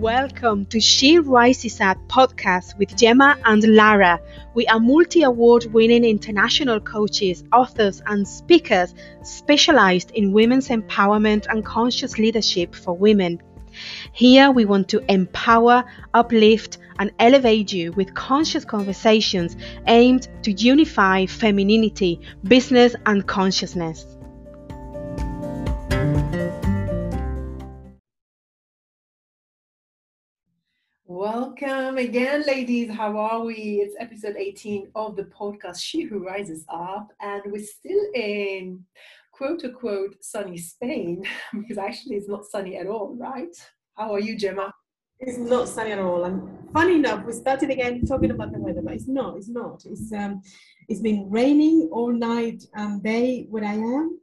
Welcome to She Rises Up podcast with Gemma and Lara. We are multi award winning international coaches, authors, and speakers specialized in women's empowerment and conscious leadership for women. Here, we want to empower, uplift, and elevate you with conscious conversations aimed to unify femininity, business, and consciousness. Welcome again, ladies. How are we? It's episode 18 of the podcast She Who Rises Up, and we're still in quote unquote sunny Spain because actually it's not sunny at all, right? How are you, Gemma? It's not sunny at all. And funny enough, we started again talking about the weather, but it's not. It's not. It's um, it's been raining all night and day where I am,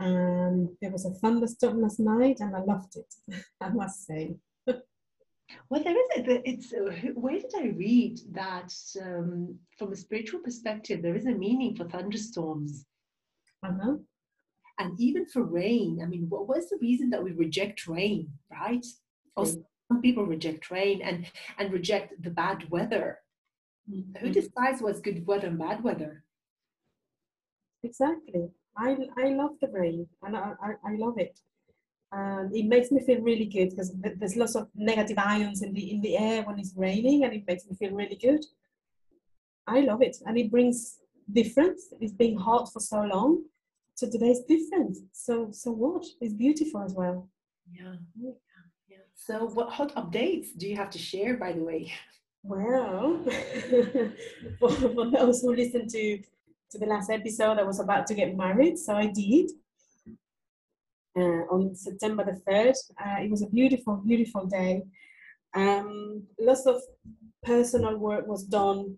and there was a thunderstorm last night, and I loved it. I must say. Well, there is. It's uh, where did I read that um, from a spiritual perspective, there is a meaning for thunderstorms. Uh-huh. And even for rain, I mean, what was the reason that we reject rain, right? Or some people reject rain and and reject the bad weather. Mm-hmm. Who decides what's good weather and bad weather? Exactly. I I love the rain and I, I, I love it and it makes me feel really good because there's lots of negative ions in the in the air when it's raining and it makes me feel really good. I love it and it brings difference. It's been hot for so long so today's different. So so what? It's beautiful as well. Yeah. Yeah, yeah. so what hot updates do you have to share by the way? Well for, for those who listened to to the last episode i was about to get married so i did uh, on September the 3rd. Uh, it was a beautiful, beautiful day. Um, lots of personal work was done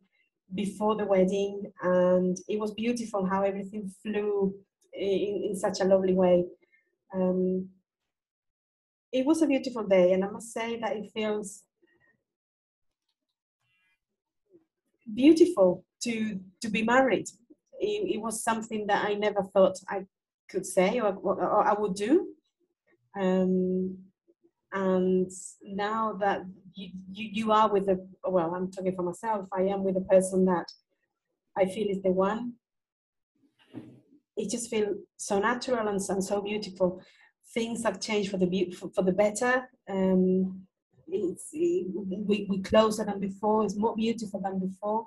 before the wedding, and it was beautiful how everything flew in, in such a lovely way. Um, it was a beautiful day, and I must say that it feels beautiful to to be married. It, it was something that I never thought I could say or, or I would do. Um, and now that you, you, you are with a, well, I'm talking for myself, I am with a person that I feel is the one. It just feels so natural and, and so beautiful. Things have changed for the for, for the better. Um, it's it, we we closer than before. It's more beautiful than before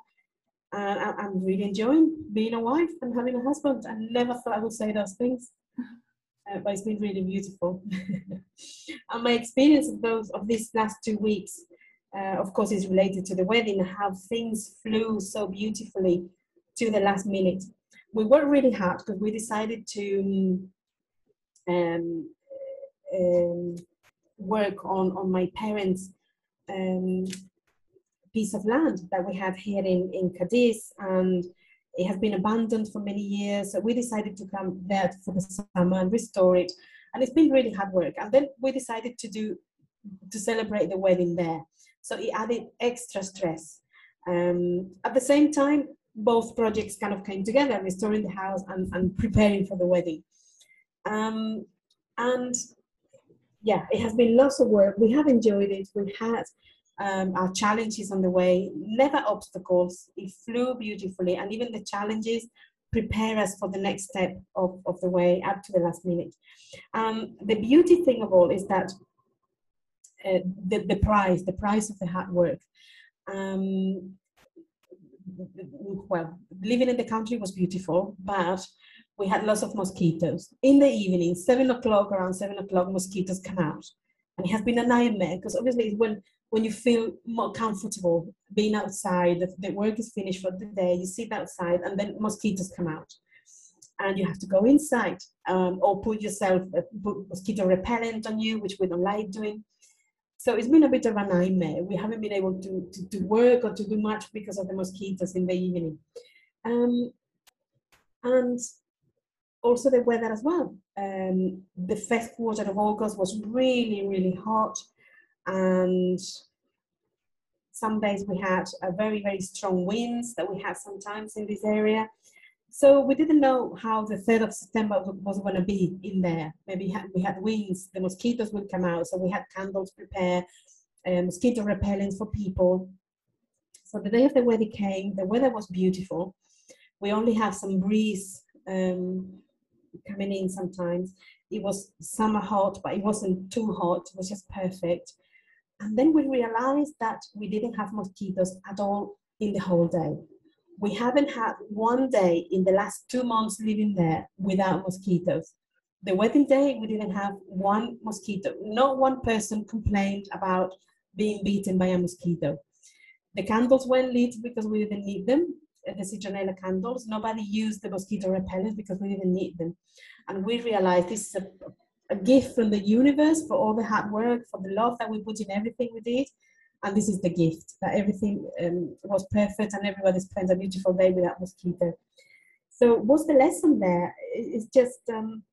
and I, am really enjoying being a wife and having a husband. I never thought I would say those things, uh, but it's been really beautiful. and my experience of those of these last two weeks, uh, of course, is related to the wedding. How things flew so beautifully to the last minute. We worked really hard because we decided to um, um, work on on my parents' um, piece of land that we have here in, in Cadiz and it has been abandoned for many years. So we decided to come there for the summer and restore it. And it's been really hard work. And then we decided to do to celebrate the wedding there. So it added extra stress. Um, at the same time, both projects kind of came together, restoring the house and, and preparing for the wedding. Um, and yeah, it has been lots of work. We have enjoyed it. We had um, our challenges on the way, never obstacles. It flew beautifully, and even the challenges prepare us for the next step of, of the way up to the last minute. Um, the beauty thing of all is that uh, the, the price, the price of the hard work. Um, well, living in the country was beautiful, but we had lots of mosquitoes. In the evening, seven o'clock, around seven o'clock, mosquitoes come out. And it has been a nightmare because obviously when when you feel more comfortable being outside, the, work is finished for the day, you sit outside, and then mosquitoes come out. And you have to go inside um, or put yourself uh, mosquito repellent on you, which we don't like doing. So it's been a bit of a nightmare. We haven't been able to, to, to work or to do much because of the mosquitoes in the evening. Um, and also the weather as well. Um, the first quarter of August was really, really hot and some days we had very very strong winds that we had sometimes in this area so we didn't know how the 3rd of september was going to be in there maybe we had winds the mosquitoes would come out so we had candles prepared um, mosquito repellents for people. So the day of the wedding came, the weather was beautiful. We only have some breeze um, coming in sometimes. It was summer hot, but it wasn't too hot. It was just perfect. And then we realized that we didn't have mosquitoes at all in the whole day. We haven't had one day in the last two months living there without mosquitoes. The wedding day, we didn't have one mosquito. Not one person complained about being bitten by a mosquito. The candles weren't lit because we didn't need them, uh, the citronella candles. Nobody used the mosquito repellent because we didn't need them. And we realized this is a, a gift from the universe for all the hard work, for the love that we put in everything we did. And this is the gift that everything um, was perfect and everybody spent a beautiful day with without mosquito. So, what's the lesson there? It's just um,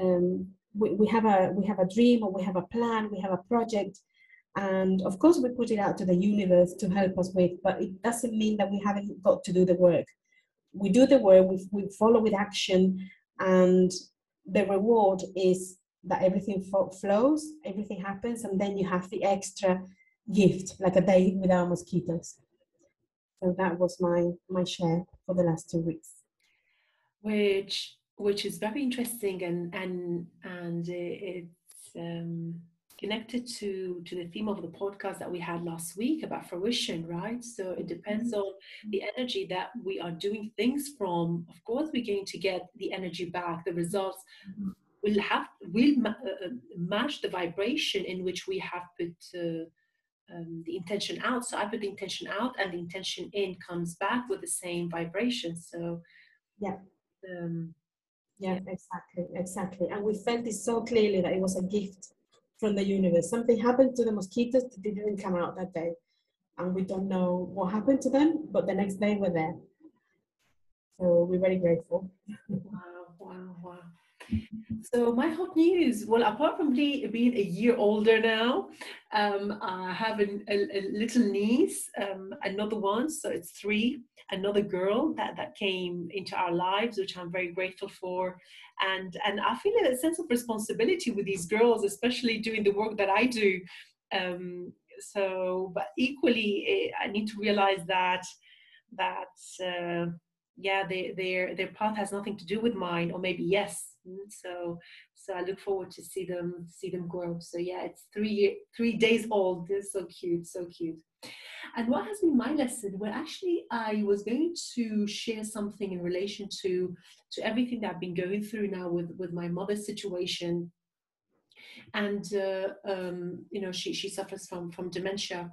um, we, we have a we have a dream or we have a plan, we have a project, and of course we put it out to the universe to help us with. But it doesn't mean that we haven't got to do the work. We do the work, we, we follow with action, and the reward is that everything flows, everything happens, and then you have the extra gift, like a day without mosquitoes. So that was my my share for the last two weeks. Which which is very interesting and and and it's um, connected to to the theme of the podcast that we had last week about fruition right? So it depends mm-hmm. on the energy that we are doing things from. Of course we're going to get the energy back. The results mm-hmm. will have will uh, uh, match the vibration in which we have put uh, um, the intention out. So i put the intention out and the intention in comes back with the same vibration. So yeah. um, yeah, exactly, exactly. And we felt it so clearly that it was a gift from the universe. Something happened to the mosquitoes that didn't come out that day. And we don't know what happened to them, but the next day we're there. So we're very grateful. wow, wow, wow. So my hot news, well, apart from being a year older now, um, I have a, a, a little niece, um, another one, so it's three, another girl that, that came into our lives, which I'm very grateful for. And, and I feel a sense of responsibility with these girls, especially doing the work that I do. Um, so, but equally, eh, I need to realize that, that, uh, yeah, they, their, their path has nothing to do with mine, or maybe yes, so so I look forward to see them see them grow. So yeah, it's three three days old. They're so cute, so cute. And what has been my lesson? Well, actually, I was going to share something in relation to to everything that I've been going through now with with my mother's situation. And uh, um, you know, she she suffers from from dementia,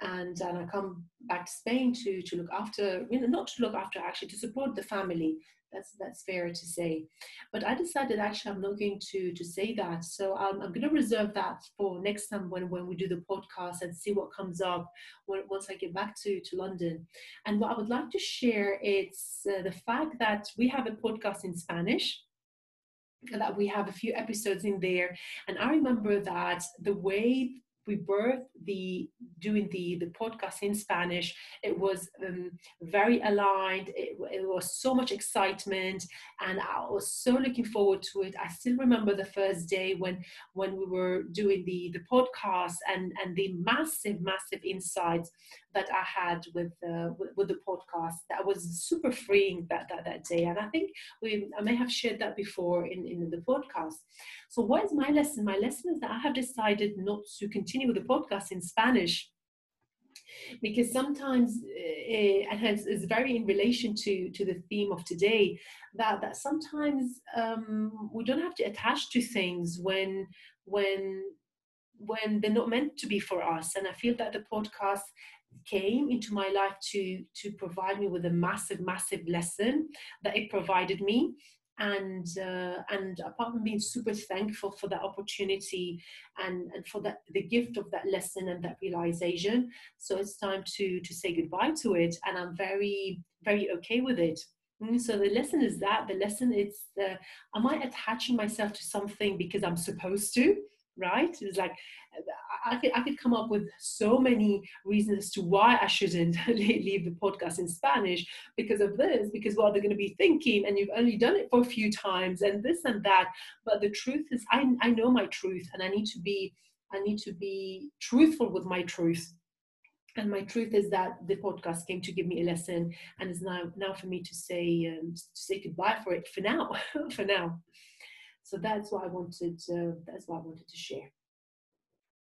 and and I come back to Spain to to look after you know not to look after actually to support the family that's that's fair to say. But I decided actually I'm not going to to say that. So I'm, I'm going to reserve that for next time when when we do the podcast and see what comes up when, once I get back to to London. And what I would like to share is uh, the fact that we have a podcast in Spanish that we have a few episodes in there and i remember that the way we birthed the doing the the podcast in Spanish. It was um, very aligned. It, it, was so much excitement, and I was so looking forward to it. I still remember the first day when when we were doing the the podcast and and the massive massive insights that I had with, uh, with, with the podcast. That was super freeing that that, that day, and I think we I may have shared that before in in the podcast. So what is my lesson? My lesson is that I have decided not to continue with the podcast in Spanish because sometimes uh, and it's, it's, very in relation to to the theme of today that that sometimes um, we don't have to attach to things when when when they're not meant to be for us and i feel that the podcast came into my life to to provide me with a massive massive lesson that it provided me. And uh, and apart from being super thankful for that opportunity and, and for that the gift of that lesson and that realization so it's time to to say goodbye to it. And i'm very very okay with it. Mm, so the lesson is that the lesson is uh, am i attaching myself to something because i'm supposed to right it's like I could, I could come up with so many reasons as to why I shouldn't leave the podcast in Spanish because of this, because what they're going to be thinking, and you've only done it for a few times, and this and that. But the truth is, I, I know my truth, and I need to be I need to be truthful with my truth. And my truth is that the podcast came to give me a lesson, and it's now now for me to say um, to say goodbye for it for now, for now. So that's what I wanted. Uh, that's what I wanted to share.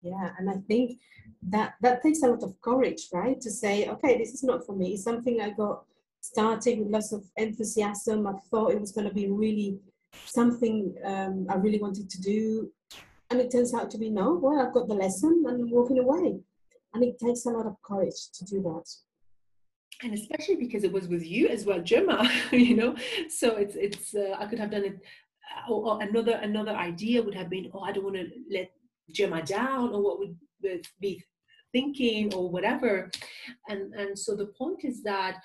Yeah, and I think that that takes a lot of courage, right? To say, okay, this is not for me. It's something I got started with lots of enthusiasm. I thought it was going to be really something um, I really wanted to do, and it turns out to be no. Well, I've got the lesson and I'm walking away, and it takes a lot of courage to do that. And especially because it was with you as well, Gemma. you know, so it's it's uh, I could have done it. Or, or another another idea would have been, oh, I don't want to let Gemma down, or what would be thinking or whatever and and so the point is that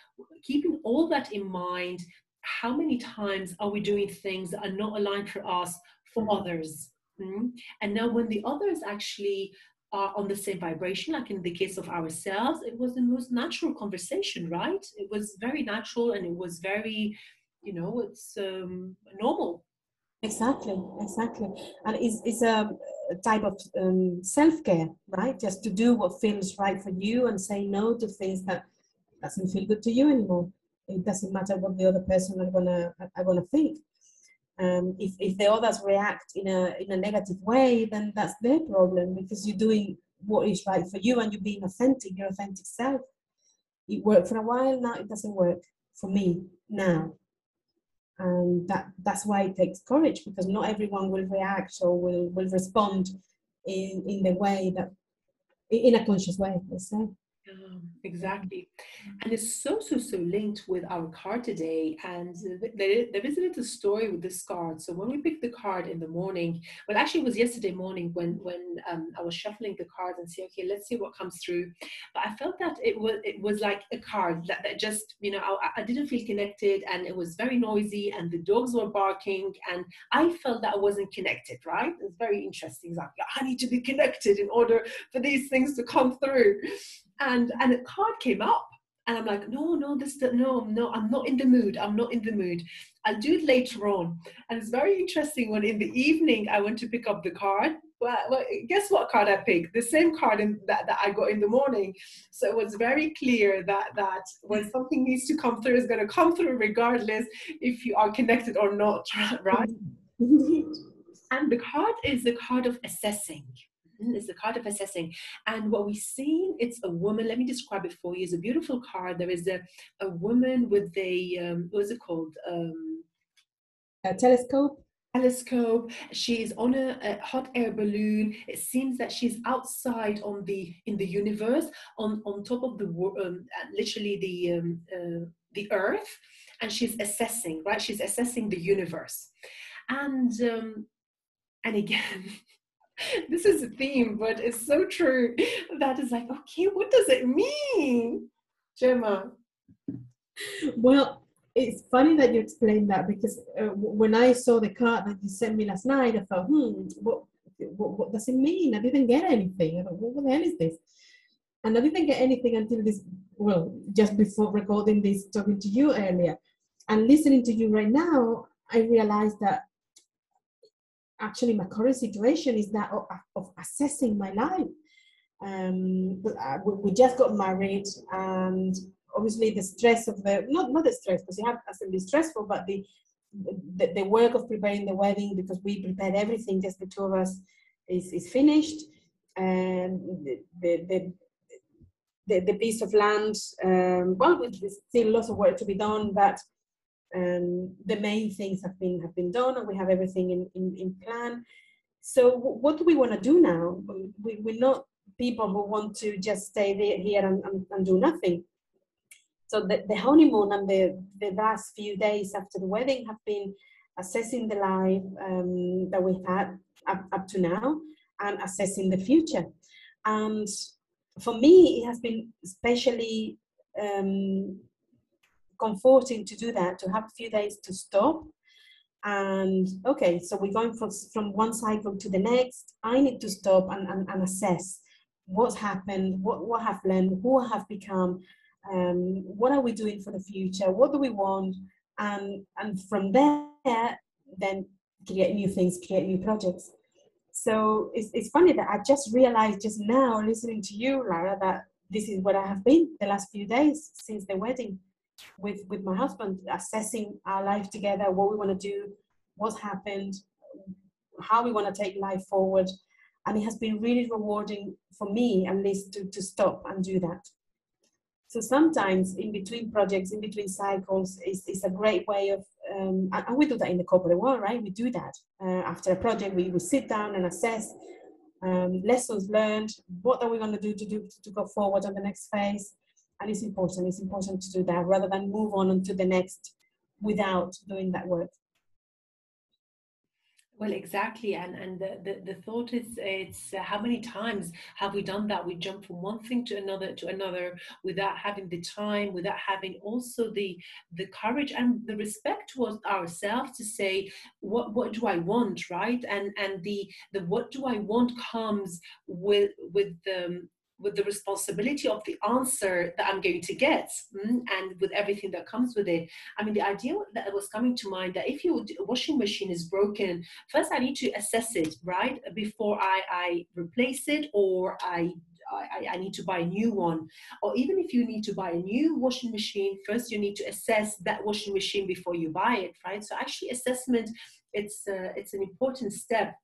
keeping all that in mind how many times are we doing things that are not aligned for us for mm. others mm? and now when the others actually are on the same vibration like in the case of ourselves it was the most natural conversation right it was very natural and it was very you know it's um, normal exactly exactly. And it's, it's a type of um, self-care right? Just to do what feels right for you and say no to things that doesn't feel good to you anymore. It doesn't matter what the other person are gonna are gonna think. Um, if, if the others react in a in a negative way then that's their problem because you're doing what is right for you and you're being authentic your authentic self. It worked for a while now it doesn't work for me now and that that's why it takes courage because not everyone will react or will will respond in in the way that in a conscious way let's say um, exactly. And it's so, so, so linked with our card today. And there, there is a little story with this card. So when we picked the card in the morning, well, actually it was yesterday morning when, when um, I was shuffling the cards and say, okay, let's see what comes through. But I felt that it was, it was like a card that, that just, you know, I, I didn't feel connected and it was very noisy and the dogs were barking and I felt that I wasn't connected, right? It's very interesting. It's like, I need to be connected in order for these things to come through and and a card came up and I'm like, no, no, this, no, no, I'm not in the mood. I'm not in the mood. I'll do it later on. And it's very interesting when in the evening I went to pick up the card. Well, well guess what card I picked? The same card in, that, that I got in the morning. So it was very clear that that when something needs to come through, is going to come through regardless if you are connected or not, right? Mm-hmm. and the card is the card of assessing it's the card of assessing. And what we see, it's a woman. Let me describe it for you. It's a beautiful card. There is a, a woman with a, um, what's it called? Um, a telescope telescope she's on a, a, hot air balloon it seems that she's outside on the in the universe on on top of the um, literally the um, uh, the earth and she's assessing right she's assessing the universe and um and again this is a theme, but it's so true. That is like, okay, what does it mean, Gemma? Well, it's funny that you explained that because uh, when I saw the card that you sent me last night, I thought, hmm, what, what, what does it mean? I didn't get anything. I thought, what the hell is this? And I didn't get anything until this, well, just before recording this, talking to you earlier. And listening to you right now, I realized that actually my current situation is that of, of assessing my life. Um, uh, we just got married and obviously the stress of the, not, not the stress because it has to be stressful, but the, the, the work of preparing the wedding because we prepared everything, just the two of us is, is finished. And the, the, the, the piece of land, um, well, there's still lots of work to be done, but um, the main things have been have been done and we have everything in, in, in plan. So what do we want to do now? We, we're not people who want to just stay there, here and, and, and do nothing. So the, the honeymoon and the, the last few days after the wedding have been assessing the life um, that we've had up, up to now and assessing the future. And for me it has been especially um, comforting to do that, to have a few days to stop. And okay, so we're going from, from one cycle to the next. I need to stop and, and, and assess what's happened, what, what have learned, who I have become, um, what are we doing for the future, what do we want, and, and from there, then create new things, create new projects. so it's, it's funny that I just realized just now, listening to you, Lara, that this is what I have been the last few days since the wedding with, with my husband, assessing our life together, what we want to do, what's happened, how we want to take life forward. And it has been really rewarding for me, at least, to, to stop and do that. So sometimes in between projects, in between cycles, is, is a great way of, um, and we do that in the corporate world, right? We do that. Uh, after a project, we, we sit down and assess um, lessons learned, what are we going to do to do to go forward on the next phase? And it's important, it's important to do that rather than move on to the next without doing that work. Well, exactly, and and the, the, the thought is it's uh, how many times have we done that? We jump from one thing to another to another without having the time, without having also the the courage and the respect towards ourselves to say what what do I want, right? And and the the what do I want comes with with the with the responsibility of the answer that I'm going to get mm, and with everything that comes with it. I mean, the idea that was coming to mind that if your washing machine is broken, first I need to assess it, right? Before I, I replace it or I I, I, need to buy a new one. Or even if you need to buy a new washing machine, first you need to assess that washing machine before you buy it, right? So actually assessment, it's, uh, it's an important step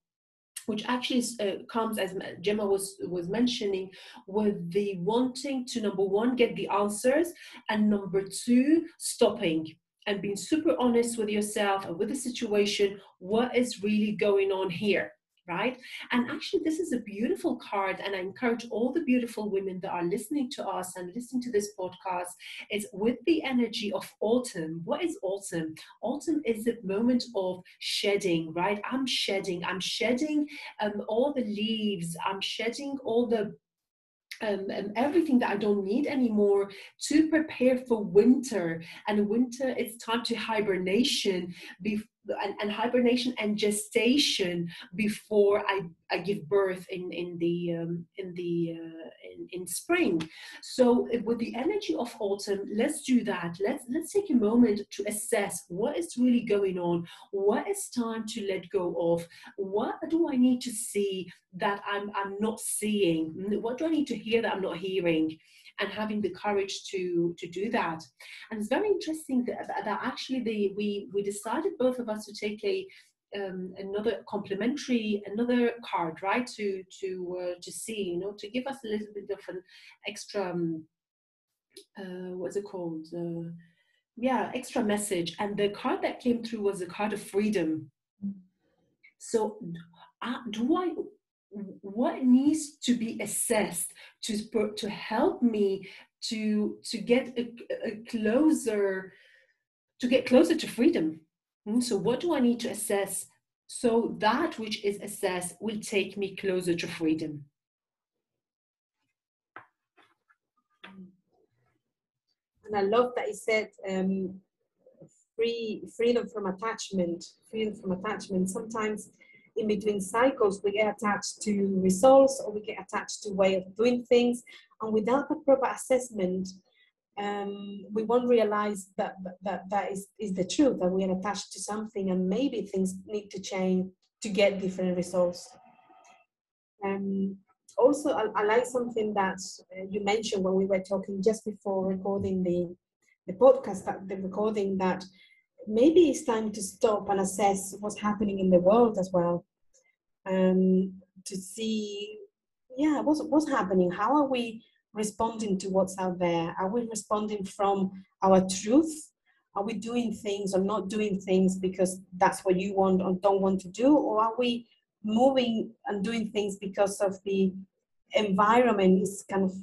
which actually uh, comes as Gemma was was mentioning with the wanting to number one get the answers and number two stopping and being super honest with yourself and with the situation what is really going on here right? And actually, this is a beautiful card, and I encourage all the beautiful women that are listening to us and listening to this podcast. Is with the energy of autumn. What is autumn? Autumn is the moment of shedding, right? I'm shedding. I'm shedding um, all the leaves. I'm shedding all the um, um, everything that I don't need anymore to prepare for winter. And winter, it's time to hibernation. Be- and, and, hibernation and gestation before I, I give birth in in the um, in the uh, in, in spring. So with the energy of autumn, let's do that. Let's let's take a moment to assess what is really going on. What is time to let go of? What do I need to see that I'm I'm not seeing? What do I need to hear that I'm not hearing? And having the courage to to do that. And it's very interesting that, that actually the, we we decided both of us to take a um, another complementary another card right to to uh, to see you know to give us a little bit of an extra um, uh, what's it called? Uh, yeah extra message. And the card that came through was a card of freedom. So uh, do i what needs to be assessed to to help me to to get a, a closer to get closer to freedom? Hmm, so what do i need to assess so that which is assessed will take me closer to freedom? And i love that you said um, free freedom from attachment freedom from attachment. Sometimes in between cycles, we get attached to results or we get attached to way of doing things. And without the proper assessment, um, we won't realize that, that that is, is the truth, that we are attached to something and maybe things need to change to get different results. Um, also, I, I like something that uh, you mentioned when we were talking just before recording the, the podcast, that the recording that maybe it's time to stop and assess what's happening in the world as well um, to see yeah what's, what's happening? How are we responding to what's out there? Are we responding from our truth? Are we doing things or not doing things because that's what you want or don't want to do? Or are we moving and doing things because of the environment is kind of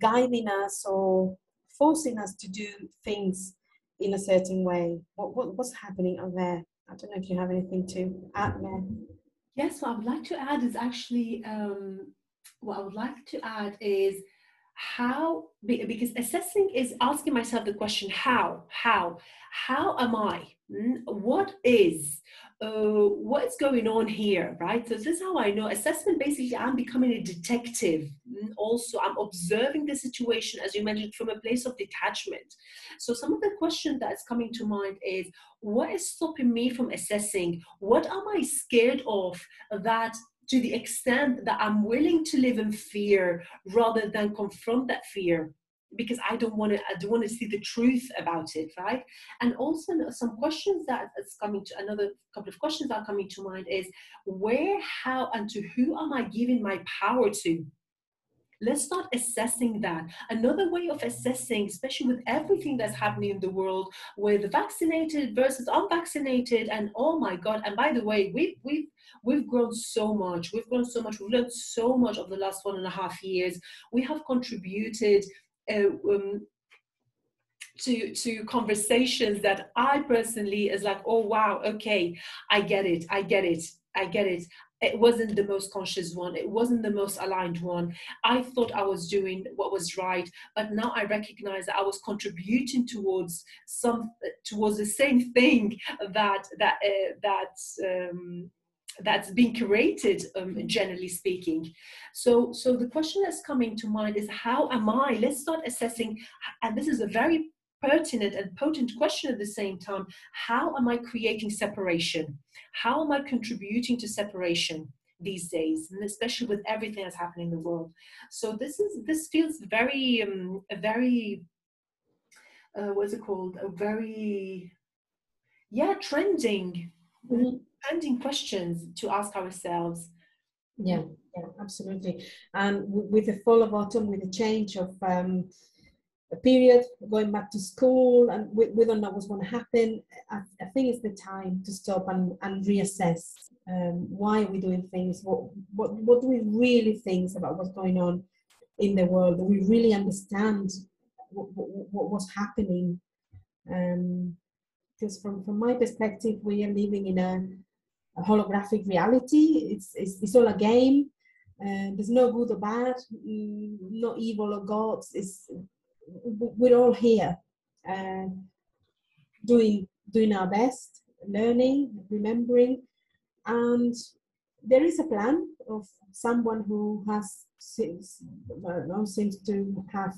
guiding us or forcing us to do things in a certain way. What, what, what's happening out there? I don't know if you have anything to add there. Yes, what I would like to add is actually um, what I would like to add is how because assessing is asking myself the question how how how am i hmm, what is uh, what's going on here right? So this is how i know assessment basically i'm becoming a detective. Also i'm observing the situation as you mentioned from a place of detachment. So some of the question that's coming to mind is what is stopping me from assessing? What am i scared of that to the extent that i'm willing to live in fear rather than confront that fear because I don't want to I don't want to see the truth about it, right? And also some questions that is coming to another couple of questions that are coming to mind is where, how, and to who am I giving my power to? Let's start assessing that. Another way of assessing, especially with everything that's happening in the world, with vaccinated versus unvaccinated, and oh my God! And by the way, we've we've we've grown so much. We've grown so much. We've learned so much of the last one and a half years. We have contributed um, to to conversations that I personally is like, oh wow, okay, I get it, I get it, I get it. It wasn't the most conscious one. It wasn't the most aligned one. I thought I was doing what was right, but now I recognize that I was contributing towards some towards the same thing that that uh, that um, that's being created um, generally speaking. So so the question that's coming to mind is how am i let's start assessing and this is a very pertinent and potent question at the same time how am i creating separation? How am i contributing to separation these days and especially with everything that's happening in the world? So this is this feels very um, a very uh, what's it called? A very yeah trending. Mm-hmm Ending questions to ask ourselves. Yeah, yeah, absolutely. And with the fall of autumn, with the change of um, a period, going back to school, and we, don't know what's going to happen, I, I, think it's the time to stop and, and reassess um, why are we doing things, what, what, what do we really think about what's going on in the world? Do we really understand what, what, what's happening? Um, because from, from my perspective, we are living in a holographic reality. It's, it's, it's all a game. and there's no good or bad, mm, no evil or gods. It's, we're all here uh, doing, doing our best, learning, remembering. And there is a plan of someone who has seems, know, seems to have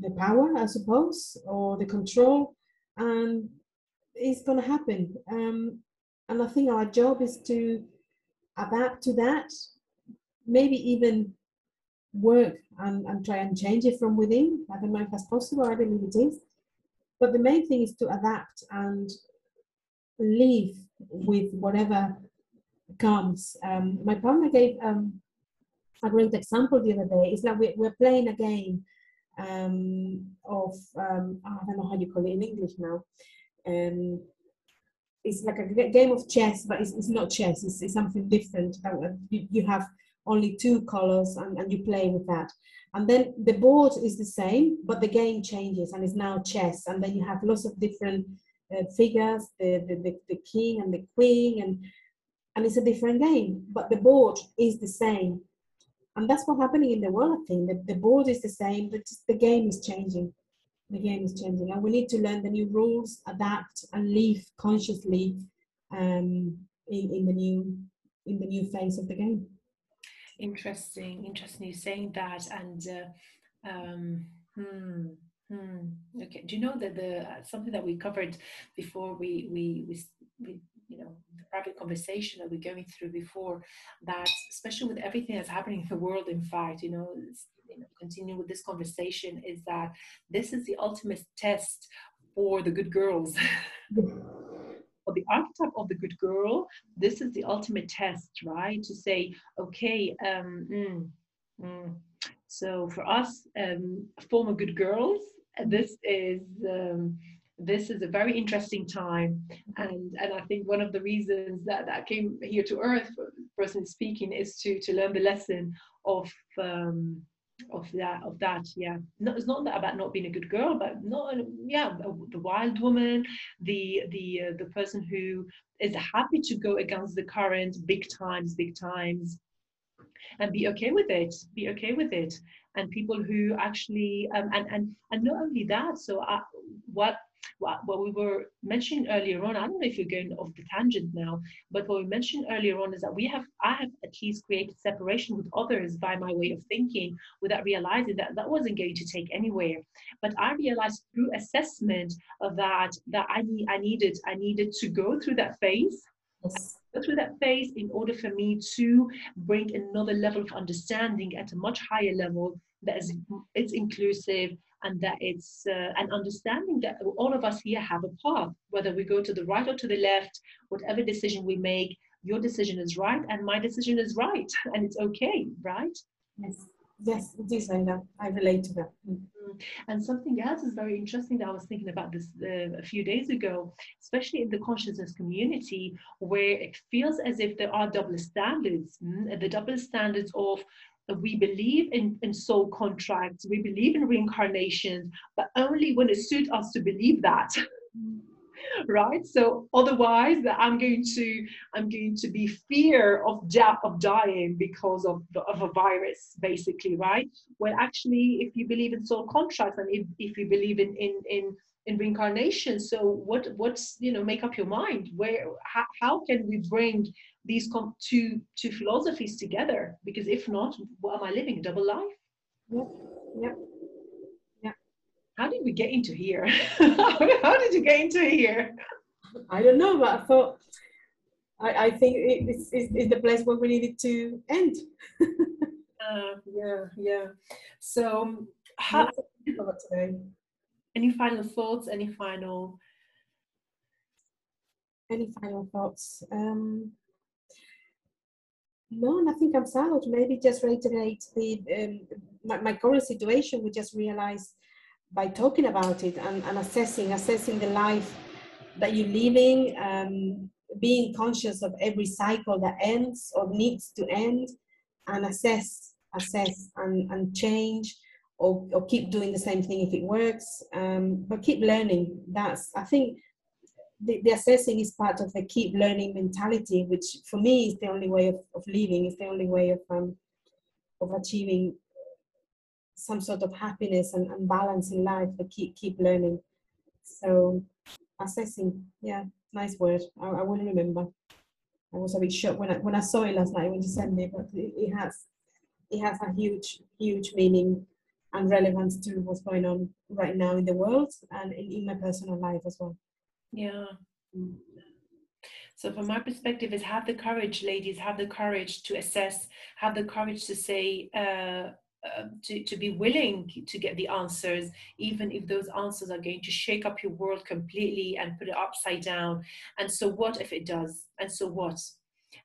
the power, I suppose, or the control, and it's going to happen. Um, and I think our job is to adapt to that, maybe even work and, and try and change it from within. I don't know if that's possible, I believe it is. But the main thing is to adapt and live with whatever comes. Um, my partner gave um, a great example the other day. It's like we, we're playing a game um, of, um, I don't know how you call it in English now. It's like a game of chess, but it's, it's not chess. It's, it's something different. Uh, you, you, have only two colors, and, and you play with that. And then the board is the same, but the game changes, and it's now chess. And then you have lots of different uh, figures, the, the, the, the king and the queen, and and it's a different game, but the board is the same. And that's what's happening in the world, I think. The, the board is the same, but the game is changing the game is changing. And we need to learn the new rules adapt and live consciously um, in, in the new in the new phase of the game. Interesting interesting you saying that. And uh, um, hmm, hmm, okay do you know that the uh, something that we covered before we we we, we you know the private conversation that we're going through before that especially with everything that's happening in the world in fact you know you know, continue with this conversation is that this is the ultimate test for the good girls. for the archetype of the good girl, this is the ultimate test, right? To say, okay, um, mm, mm. so for us, um, former good girls, this is um, this is a very interesting time, and and I think one of the reasons that that came here to Earth, personally speaking, is to to learn the lesson of um, of that of that yeah. No, it's not that about not being a good girl but not yeah the wild woman the the uh, the person who is happy to go against the current big times big times. And be okay with it be okay with it. And people who actually um, and and and not only that so I, uh, what what, what we were mentioning earlier on, I don't know if you're going off the tangent now, but what we mentioned earlier on is that we have, I have at least created separation with others by my way of thinking without realizing that that wasn't going to take anywhere. But I realized through assessment of that, that I, need, I needed, I needed to go through that phase Yes. go through that phase in order for me to bring another level of understanding at a much higher level that is it's inclusive and that it's uh, an understanding that all of us here have a path whether we go to the right or to the left whatever decision we make your decision is right and my decision is right and it's okay right Yes. Yes, it is, I know. I relate to that. Mm. And something else is very interesting that I was thinking about this uh, a few days ago, especially in the consciousness community, where it feels as if there are double standards. mm, The double standards of we believe in, in soul contracts, we believe in reincarnation, but only when it suits us to believe that. right so otherwise i'm going to i'm going to be fear of death of dying because of, the, of a virus basically right well actually if you believe in soul contracts and if, if you believe in in in in reincarnation so what what's you know make up your mind where how, how can we bring these com- two two philosophies together because if not what am i living a double life Yep. Yep. Yeah. How did we get into here how did you get into here I don't know, but I thought, I, I think it- it's, it's, it's the place where we needed to end. uh, yeah yeah so how, today. Any final thoughts any final Any final thoughts? Um, no, nothing comes out. Maybe just reiterate the um, my, my current situation. We just realized by talking about it and, and assessing assessing the life that you're living, um, being conscious of every cycle that ends or needs to end, and assess, assess, and, and change. Or, or keep doing the same thing if it works, um, but keep learning. That's I think the, the assessing is part of the keep learning mentality, which for me is the only way of, of living, is the only way of um, of achieving some sort of happiness and, and balance in life. But keep keep learning. So assessing, yeah, nice word. I, I will remember. I was a bit shocked when I when I saw it last night when you sent me, but it, it has it has a huge huge meaning and relevance to what's going on right now in the world and in, in my personal life as well. yeah. So from my perspective is have the courage ladies have the courage to assess have the courage to say uh, uh, to, to be willing to get the answers even if those answers are going to shake up your world completely and put it upside down. And so what if it does? And so what?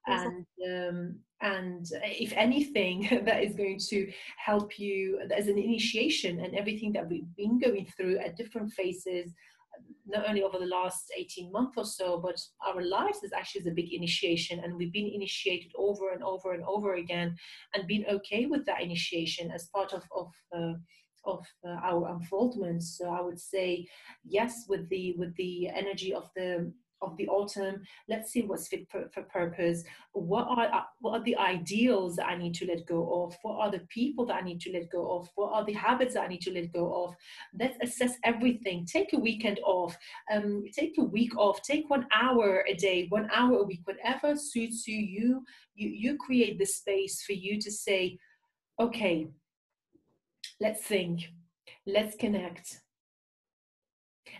And um, and if anything that is going to help you as an initiation and everything that we've been going through at different phases not only over the last 18 months or so but our lives is actually a big initiation. And we've been initiated over and over and over again and been okay with that initiation as part of of uh, of uh, our unfoldment. So i would say yes with the with the energy of the of the autumn. Let's see what's fit for, for purpose. What are uh, what are the ideals that i need to let go of? What are the people that i need to let go of? What are the habits that i need to let go of? Let's assess everything. Take a weekend off. Um, take a week off. Take one hour a day one hour a week whatever suits you. You you, you create the space for you to say okay let's think. Let's connect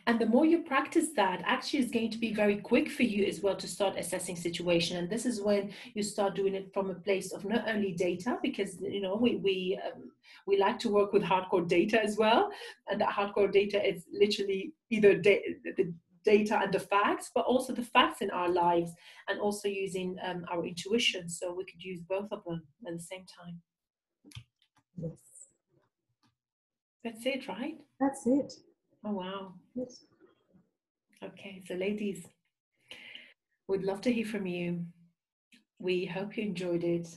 and the more you practice that actually is going to be very quick for you as well to start assessing situation. And this is when you start doing it from a place of not only data because you know we we um, we like to work with hardcore data as well. And that hardcore data is literally either da- the data and the facts but also the facts in our lives and also using um, our intuition. So we could use both of them at the same time. Yes. that's it right? That's it. Oh wow Yes. Okay, so ladies, we'd love to hear from you. We hope you enjoyed it.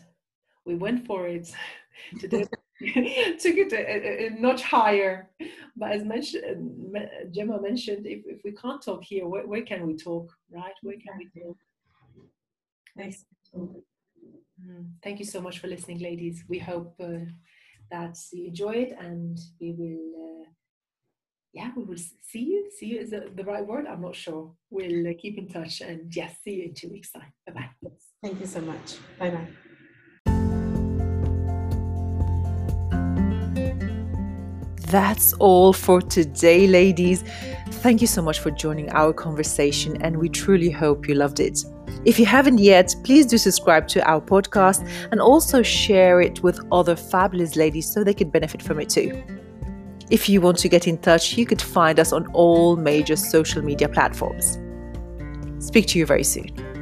We went for it today. took it a, a, a notch higher, but as mentioned, Gemma mentioned, if, if we can't talk here, where, where can we talk, right? Where can we talk? Nice. Mm, Thank you so much for listening, ladies. We hope uh, that you enjoy it, and we will uh, yeah, we will see you. See you is the right word. I'm not sure. We'll uh, keep in touch and yes, see you in two weeks' time. Bye bye. Thank you so much. Bye bye. That's all for today, ladies. Thank you so much for joining our conversation, and we truly hope you loved it. If you haven't yet, please do subscribe to our podcast and also share it with other fabulous ladies so they could benefit from it too. If you want to get in touch, you could find us on all major social media platforms. Speak to you very soon.